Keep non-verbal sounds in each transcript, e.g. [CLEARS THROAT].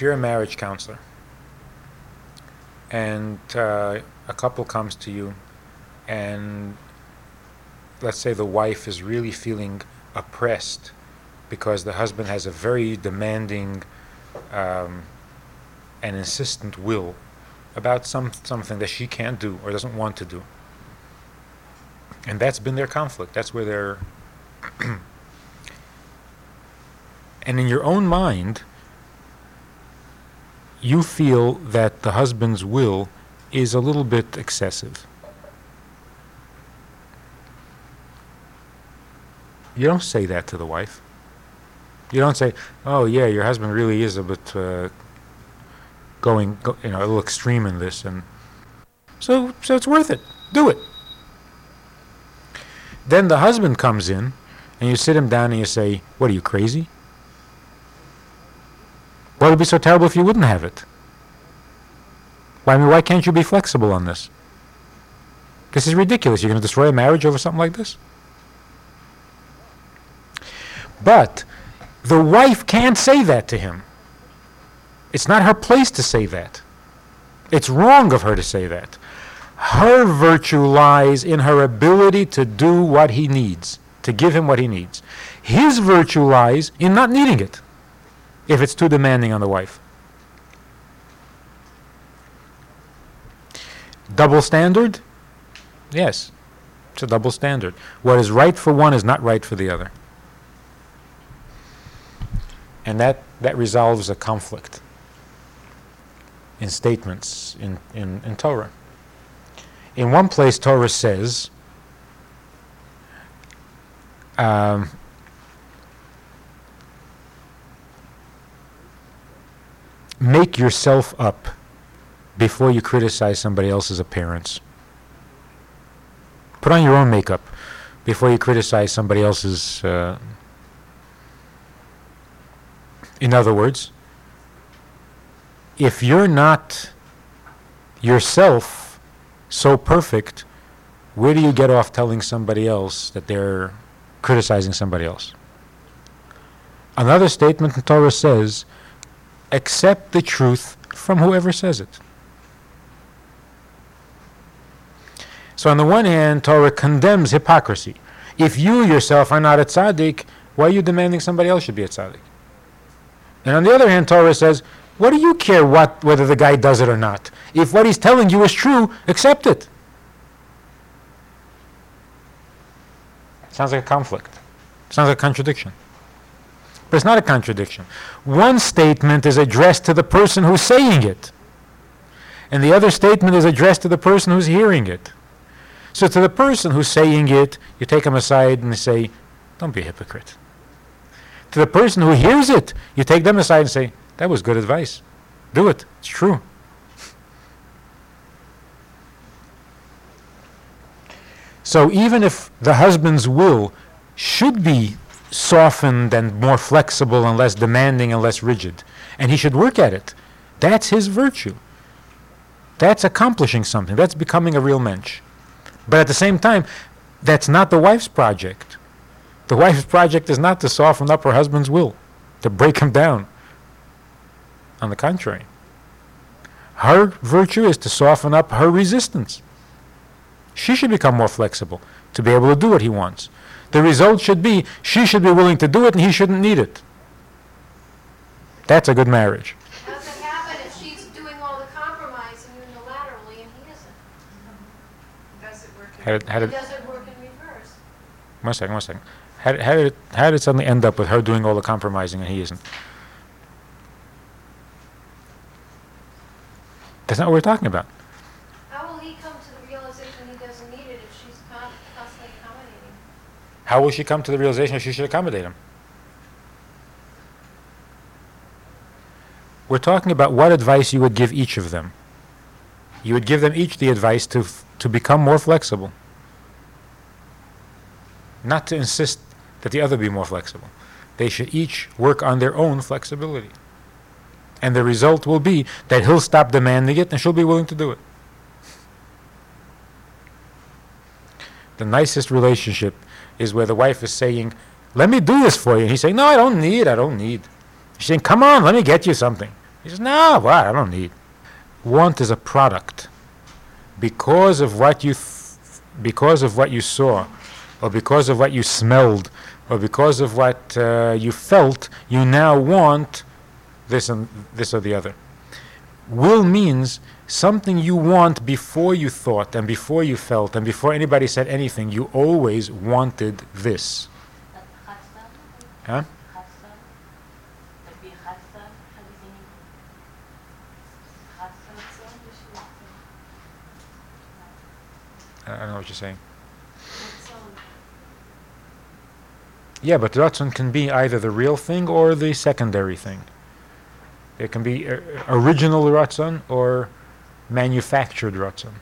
if you're a marriage counselor and uh, a couple comes to you and let's say the wife is really feeling oppressed because the husband has a very demanding um, and insistent will about some something that she can't do or doesn't want to do. And that's been their conflict. That's where they're [CLEARS THROAT] and in your own mind you feel that the husband's will is a little bit excessive. You don't say that to the wife. You don't say, "Oh yeah, your husband really is a bit uh, going, go, you know, a little extreme in this," and so so it's worth it. Do it. Then the husband comes in, and you sit him down and you say, "What are you crazy? What would be so terrible if you wouldn't have it? Why, I mean, why can't you be flexible on this? This is ridiculous. You're going to destroy a marriage over something like this? But the wife can't say that to him. It's not her place to say that. It's wrong of her to say that. Her virtue lies in her ability to do what he needs, to give him what he needs. His virtue lies in not needing it if it's too demanding on the wife. Double standard? Yes, it's a double standard. What is right for one is not right for the other. And that, that resolves a conflict in statements in, in, in Torah. In one place, Torah says, um, make yourself up before you criticize somebody else's appearance. Put on your own makeup before you criticize somebody else's uh, in other words, if you're not yourself so perfect, where do you get off telling somebody else that they're criticizing somebody else? Another statement in Torah says, accept the truth from whoever says it. So on the one hand, Torah condemns hypocrisy. If you yourself are not a tzaddik, why are you demanding somebody else should be a tzaddik? And on the other hand, Torah says, what do you care what, whether the guy does it or not? If what he's telling you is true, accept it. Sounds like a conflict. Sounds like a contradiction. But it's not a contradiction. One statement is addressed to the person who's saying it, and the other statement is addressed to the person who's hearing it. So to the person who's saying it, you take them aside and say, Don't be a hypocrite to the person who hears it, you take them aside and say, That was good advice. Do it. It's true. So even if the husband's will should be softened and more flexible and less demanding and less rigid, and he should work at it, that's his virtue. That's accomplishing something. That's becoming a real mensch. But at the same time, that's not the wife's project. The wife's project is not to soften up her husband's will, to break him down. On the contrary, her virtue is to soften up her resistance. She should become more flexible to be able to do what he wants. The result should be she should be willing to do it and he shouldn't need it. That's a good marriage. How does it happen if she's doing all the compromising unilaterally and he isn't? Does it work? How did, how It did, doesn't work in reverse. one second, one second. How, did- how, did it, how did it suddenly end up with her doing all the compromising and he isn't? That's not what we're talking about. How will he come to the realization he doesn't need it if she's con- constantly accommodating? How will she come to the realization that she should accommodate him? We're talking about what advice you would give each of them. You would give them each the advice to, to become more flexible. Not to insist that the other be more flexible. They should each work on their own flexibility. And the result will be that he'll stop demanding it and she'll be willing to do it. The nicest relationship is where the wife is saying, Let me do this for you. And he's saying, No, I don't need, I don't need. She's saying, Come on, let me get you something. He says, no, what? I don't need. Want is a product. Because of what you, th- because of what you saw, or because of what you smelled, or because of what uh, you felt, you now want this and this or the other. Will means something you want before you thought and before you felt and before anybody said anything. You always wanted this. Huh? I don't know what you're saying. Yeah, but Ratzon can be either the real thing or the secondary thing. It can be uh, original Ratzon or manufactured Ratzon.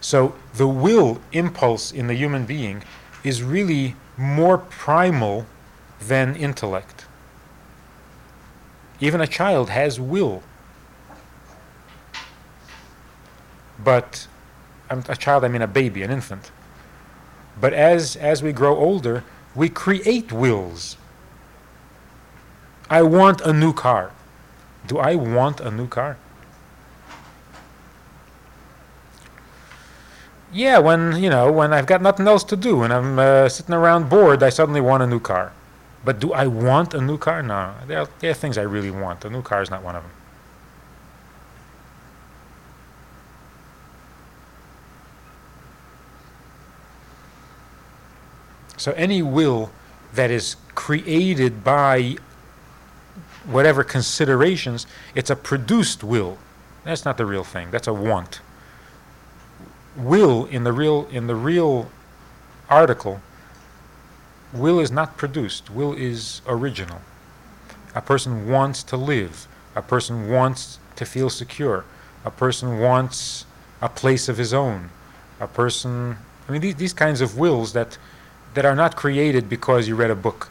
So the will impulse in the human being is really more primal than intellect. Even a child has will. But a child, I mean a baby, an infant. But as, as we grow older, we create wills. I want a new car. Do I want a new car? Yeah, when, you know, when I've got nothing else to do and I'm uh, sitting around bored, I suddenly want a new car. But do I want a new car? No. There are, there are things I really want. A new car is not one of them. So any will that is created by whatever considerations, it's a produced will. That's not the real thing. That's a want. Will in the real in the real article, will is not produced. Will is original. A person wants to live. A person wants to feel secure. A person wants a place of his own. A person I mean these, these kinds of wills that that are not created because you read a book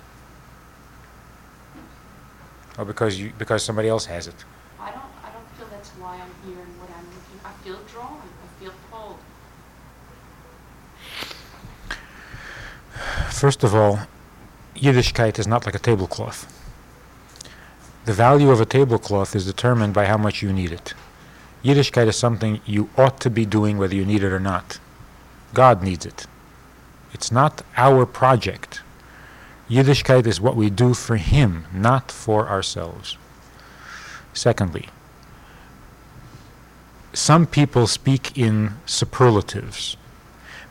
or because you because somebody else has it. I don't, I don't feel that's why I'm here and what I'm looking, I feel drawn, I feel pulled. First of all, Yiddishkeit is not like a tablecloth. The value of a tablecloth is determined by how much you need it. Yiddishkeit is something you ought to be doing whether you need it or not. God needs it. It's not our project. Yiddishkeit is what we do for Him, not for ourselves. Secondly, some people speak in superlatives.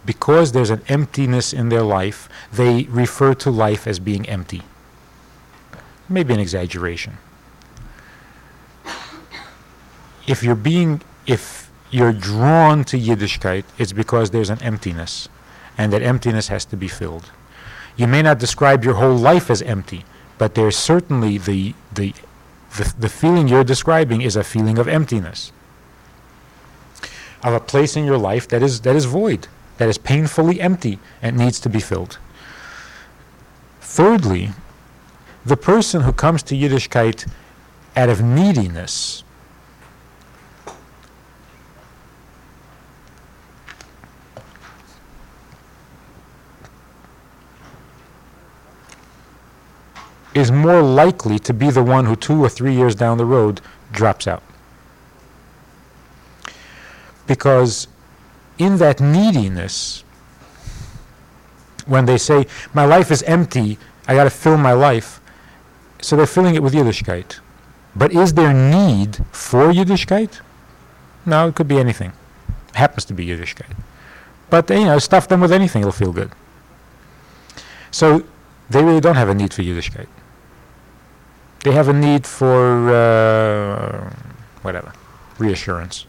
Because there's an emptiness in their life, they refer to life as being empty. Maybe an exaggeration. If you're being, if you're drawn to Yiddishkeit, it's because there's an emptiness, and that emptiness has to be filled. You may not describe your whole life as empty, but there's certainly the, the, the, the feeling you're describing is a feeling of emptiness, of a place in your life that is, that is void, that is painfully empty and needs to be filled. Thirdly, the person who comes to Yiddishkeit out of neediness is more likely to be the one who two or three years down the road drops out. Because in that neediness, when they say, My life is empty, I got to fill my life, so they're filling it with Yiddishkeit. But is there need for Yiddishkeit? No, it could be anything. It happens to be Yiddishkeit. But, you know, stuff them with anything, it'll feel good. So they really don't have a need for Yiddishkeit. They have a need for uh, whatever, reassurance.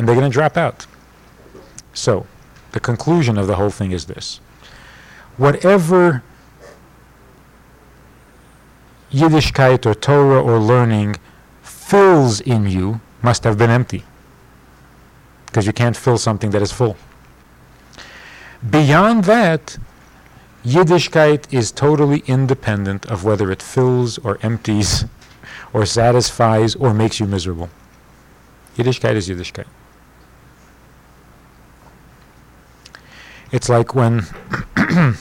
And they're going to drop out. So, the conclusion of the whole thing is this. Whatever Yiddishkeit or Torah or learning fills in you must have been empty. Because you can't fill something that is full. Beyond that, Yiddishkeit is totally independent of whether it fills or empties [LAUGHS] or satisfies or makes you miserable. Yiddishkeit is Yiddishkeit. It's like when [CLEARS THROAT]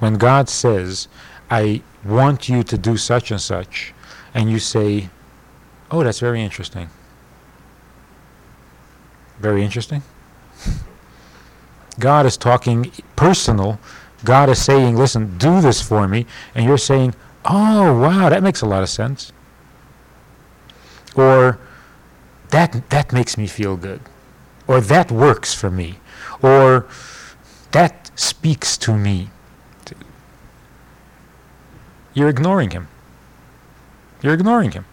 When God says, I want you to do such and such, and you say, Oh, that's very interesting. Very interesting. God is talking personal. God is saying, Listen, do this for me. And you're saying, Oh, wow, that makes a lot of sense. Or, that, that makes me feel good. Or, that works for me. Or, that speaks to me. You're ignoring him. You're ignoring him.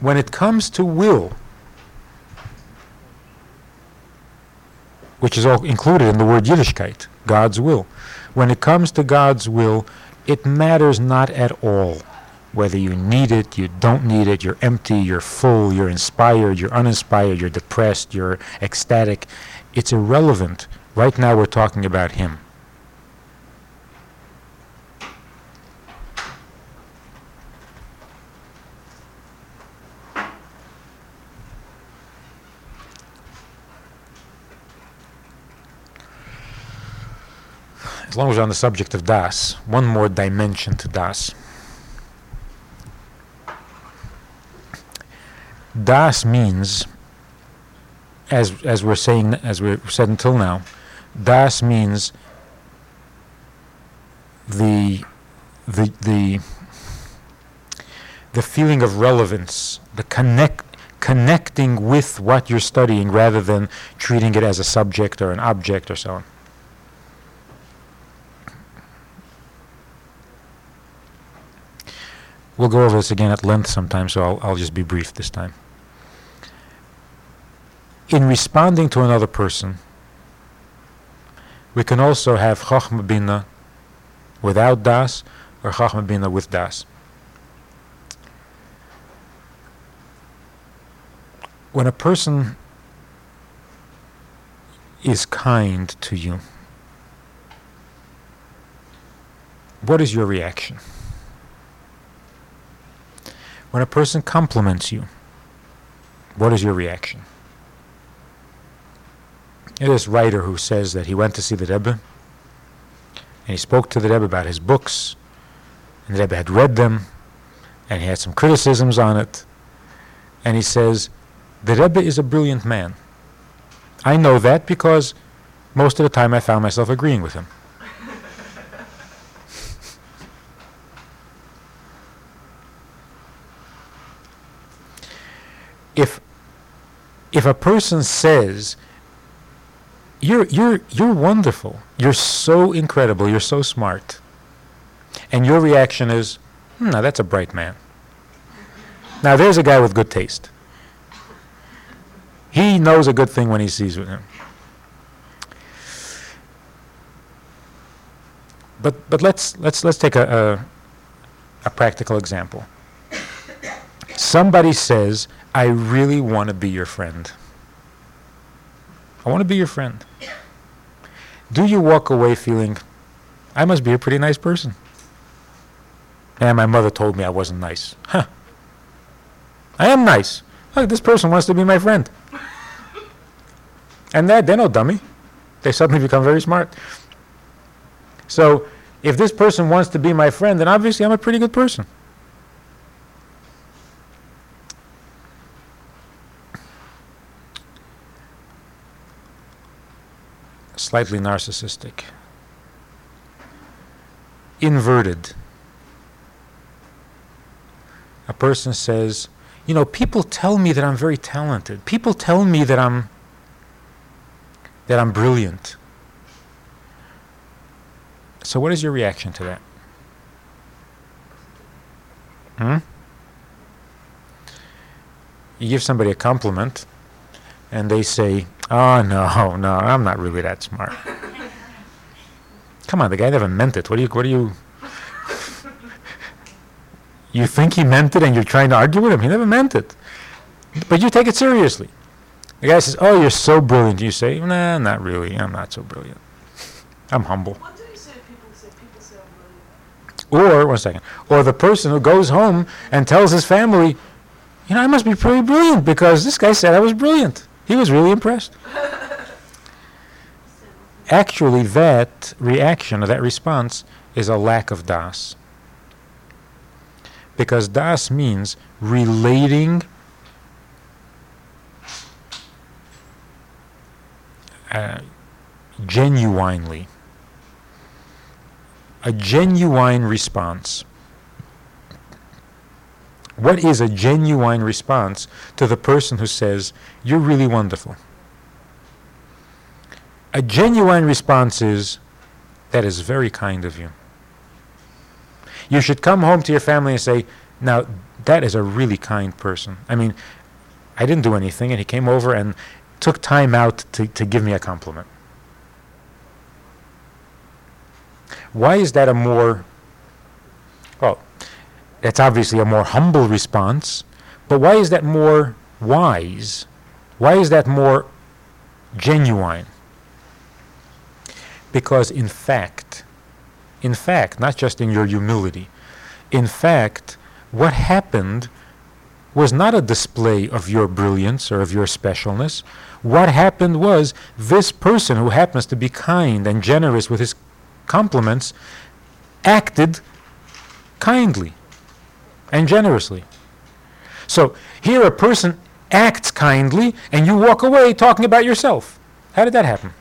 When it comes to will, which is all included in the word Yiddishkeit, God's will. When it comes to God's will, it matters not at all whether you need it, you don't need it, you're empty, you're full, you're inspired, you're uninspired, you're depressed, you're ecstatic. It's irrelevant. Right now we're talking about Him. as long as we're on the subject of Das, one more dimension to Das. Das means, as as we're saying, as we've said until now, Das means the the the the feeling of relevance, the connect connecting with what you're studying rather than treating it as a subject or an object or so on. We'll go over this again at length sometime, so I'll, I'll just be brief this time. In responding to another person, we can also have Chochmah Bina without Das or Chochmah Bina with Das. When a person is kind to you, what is your reaction? When a person compliments you, what is your reaction? This writer who says that he went to see the Rebbe, and he spoke to the Rebbe about his books, and the Rebbe had read them, and he had some criticisms on it, and he says, the Rebbe is a brilliant man. I know that because most of the time I found myself agreeing with him. [LAUGHS] if if a person says you're you're you're wonderful. You're so incredible. You're so smart. And your reaction is hmm, now that's a bright man. Now there's a guy with good taste. He knows a good thing when he sees it but but let's let's let's take a, a, a practical example. Somebody says I really want to be your friend. I want to be your friend. Do you walk away feeling, I must be a pretty nice person? And my mother told me I wasn't nice. Huh. I am nice. This person wants to be my friend. And that, they're no dummy. They suddenly become very smart. So, if this person wants to be my friend, then obviously I'm a pretty good person. Slightly narcissistic. Inverted. A person says, you know, people tell me that I'm very talented. People tell me that I'm that I'm brilliant. So what is your reaction to that? Hmm? You give somebody a compliment and they say, Oh, no, no, I'm not really that smart. Come on, the guy never meant it. What do you, what do you, [LAUGHS] you think he meant it and you're trying to argue with him? He never meant it. But you take it seriously. The guy says, oh, you're so brilliant. You say, nah, not really. I'm not so brilliant. I'm humble. What do you say people say? People say I'm brilliant. Or, one second, or the person who goes home and tells his family, you know, I must be pretty brilliant because this guy said I was brilliant. He was really impressed. actually that reaction or that response is a lack of das. Because das means relating uh, genuinely. A genuine response. What is a genuine response to the person who says, You're really wonderful? A genuine response is, That is very kind of you. You should come home to your family and say, Now, that is a really kind person. I mean, I didn't do anything, and he came over and took time out to, to give me a compliment. Why is that a more, that's obviously a more humble response, but why is that more wise? Why is that more genuine? Because in fact, in fact, not just in your humility, in fact, what happened was not a display of your brilliance or of your specialness. What happened was this person who happens to be kind and generous with his compliments acted kindly and generously. So here a person acts kindly and you walk away talking about yourself. How did that happen?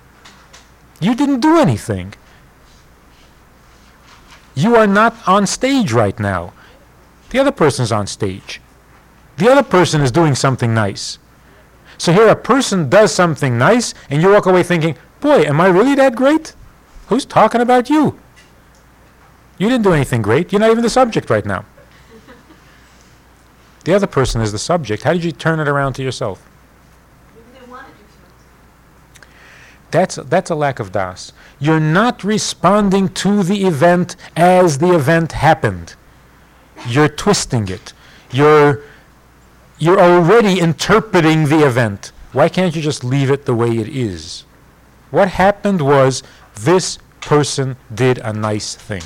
You didn't do anything. You are not on stage right now. The other person's on stage. The other person is doing something nice. So here a person does something nice and you walk away thinking, boy, am I really that great? Who's talking about you? You didn't do anything great. You're not even the subject right now. The other person is the subject. How did you turn it around to yourself? Maybe they wanted you to. That's, that's a lack of das. You're not responding to the event as the event happened. You're twisting it. You're, you're already interpreting the event. Why can't you just leave it the way it is? What happened was this person did a nice thing.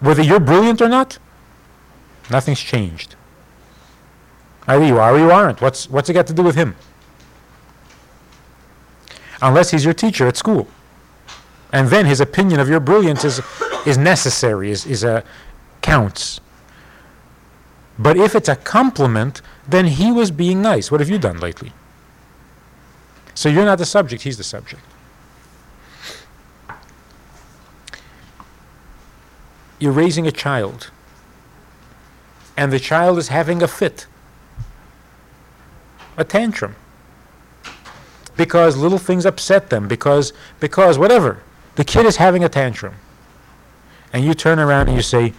Whether you're brilliant or not, nothing's changed. Either you are or you aren't. What's, what's it got to do with him? Unless he's your teacher at school. And then his opinion of your brilliance is, is necessary, is, is a, counts. But if it's a compliment, then he was being nice. What have you done lately? So you're not the subject, he's the subject. You're raising a child, and the child is having a fit, a tantrum, because little things upset them, because, because whatever. The kid is having a tantrum. And you turn around and you say,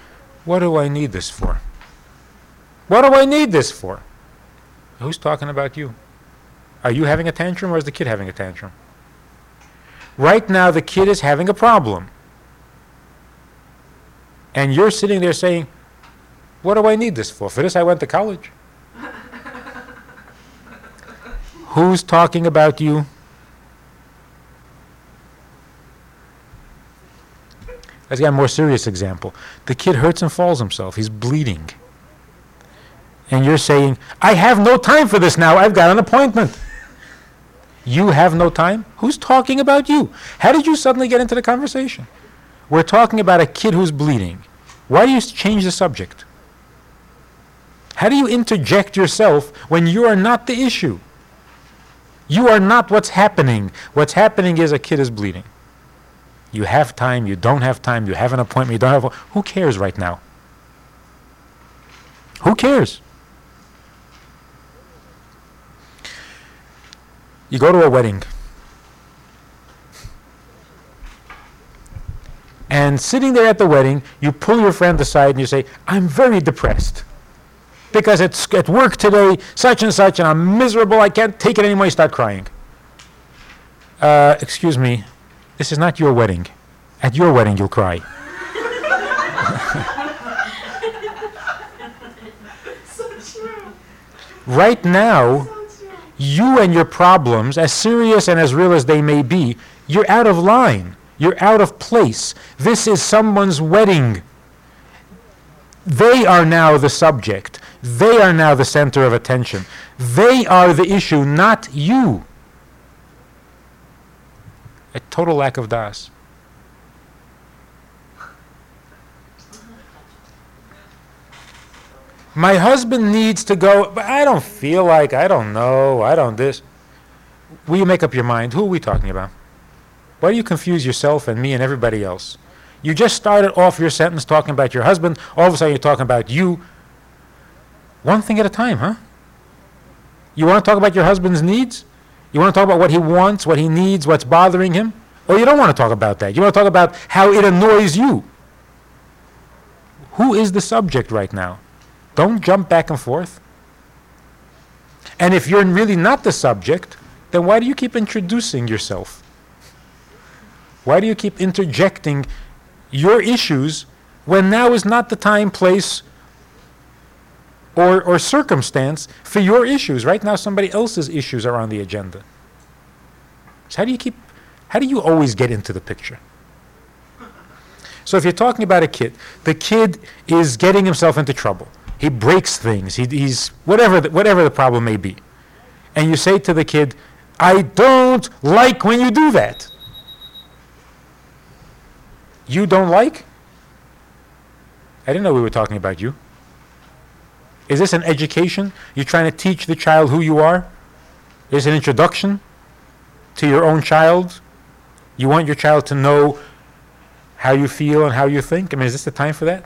What do I need this for? What do I need this for? Who's talking about you? Are you having a tantrum or is the kid having a tantrum? Right now, the kid is having a problem. And you're sitting there saying, What do I need this for? For this, I went to college. [LAUGHS] Who's talking about you? Let's get a more serious example. The kid hurts and falls himself. He's bleeding. And you're saying, I have no time for this now. I've got an appointment. You have no time? Who's talking about you? How did you suddenly get into the conversation? We're talking about a kid who's bleeding. Why do you change the subject? How do you interject yourself when you are not the issue? You are not what's happening. What's happening is a kid is bleeding. You have time, you don't have time, you have an appointment, you don't have. Who cares right now? Who cares? You go to a wedding. And sitting there at the wedding, you pull your friend aside and you say, I'm very depressed. Because it's at work today, such and such, and I'm miserable, I can't take it anymore, you start crying. Uh, excuse me, this is not your wedding. At your wedding, you'll cry. [LAUGHS] Right now, you and your problems, as serious and as real as they may be, you're out of line. You're out of place. This is someone's wedding. They are now the subject. They are now the center of attention. They are the issue, not you. A total lack of das. My husband needs to go, but I don't feel like, I don't know, I don't this. Will you make up your mind? Who are we talking about? Why do you confuse yourself and me and everybody else? You just started off your sentence talking about your husband, all of a sudden you're talking about you. One thing at a time, huh? You want to talk about your husband's needs? You want to talk about what he wants, what he needs, what's bothering him? Or you don't want to talk about that. You want to talk about how it annoys you. Who is the subject right now? Don't jump back and forth. And if you're really not the subject, then why do you keep introducing yourself? Why do you keep interjecting your issues when now is not the time, place, or, or circumstance for your issues? Right now, somebody else's issues are on the agenda. So, how do you keep, how do you always get into the picture? So, if you're talking about a kid, the kid is getting himself into trouble. He breaks things. He, he's whatever the, whatever the problem may be, and you say to the kid, "I don't like when you do that." You don't like? I didn't know we were talking about you. Is this an education? You're trying to teach the child who you are? Is it an introduction to your own child? You want your child to know how you feel and how you think? I mean, is this the time for that?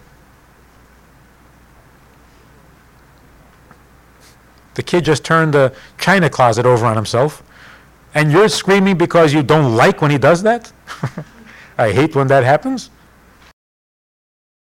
The kid just turned the china closet over on himself, and you're screaming because you don't like when he does that? [LAUGHS] I hate when that happens.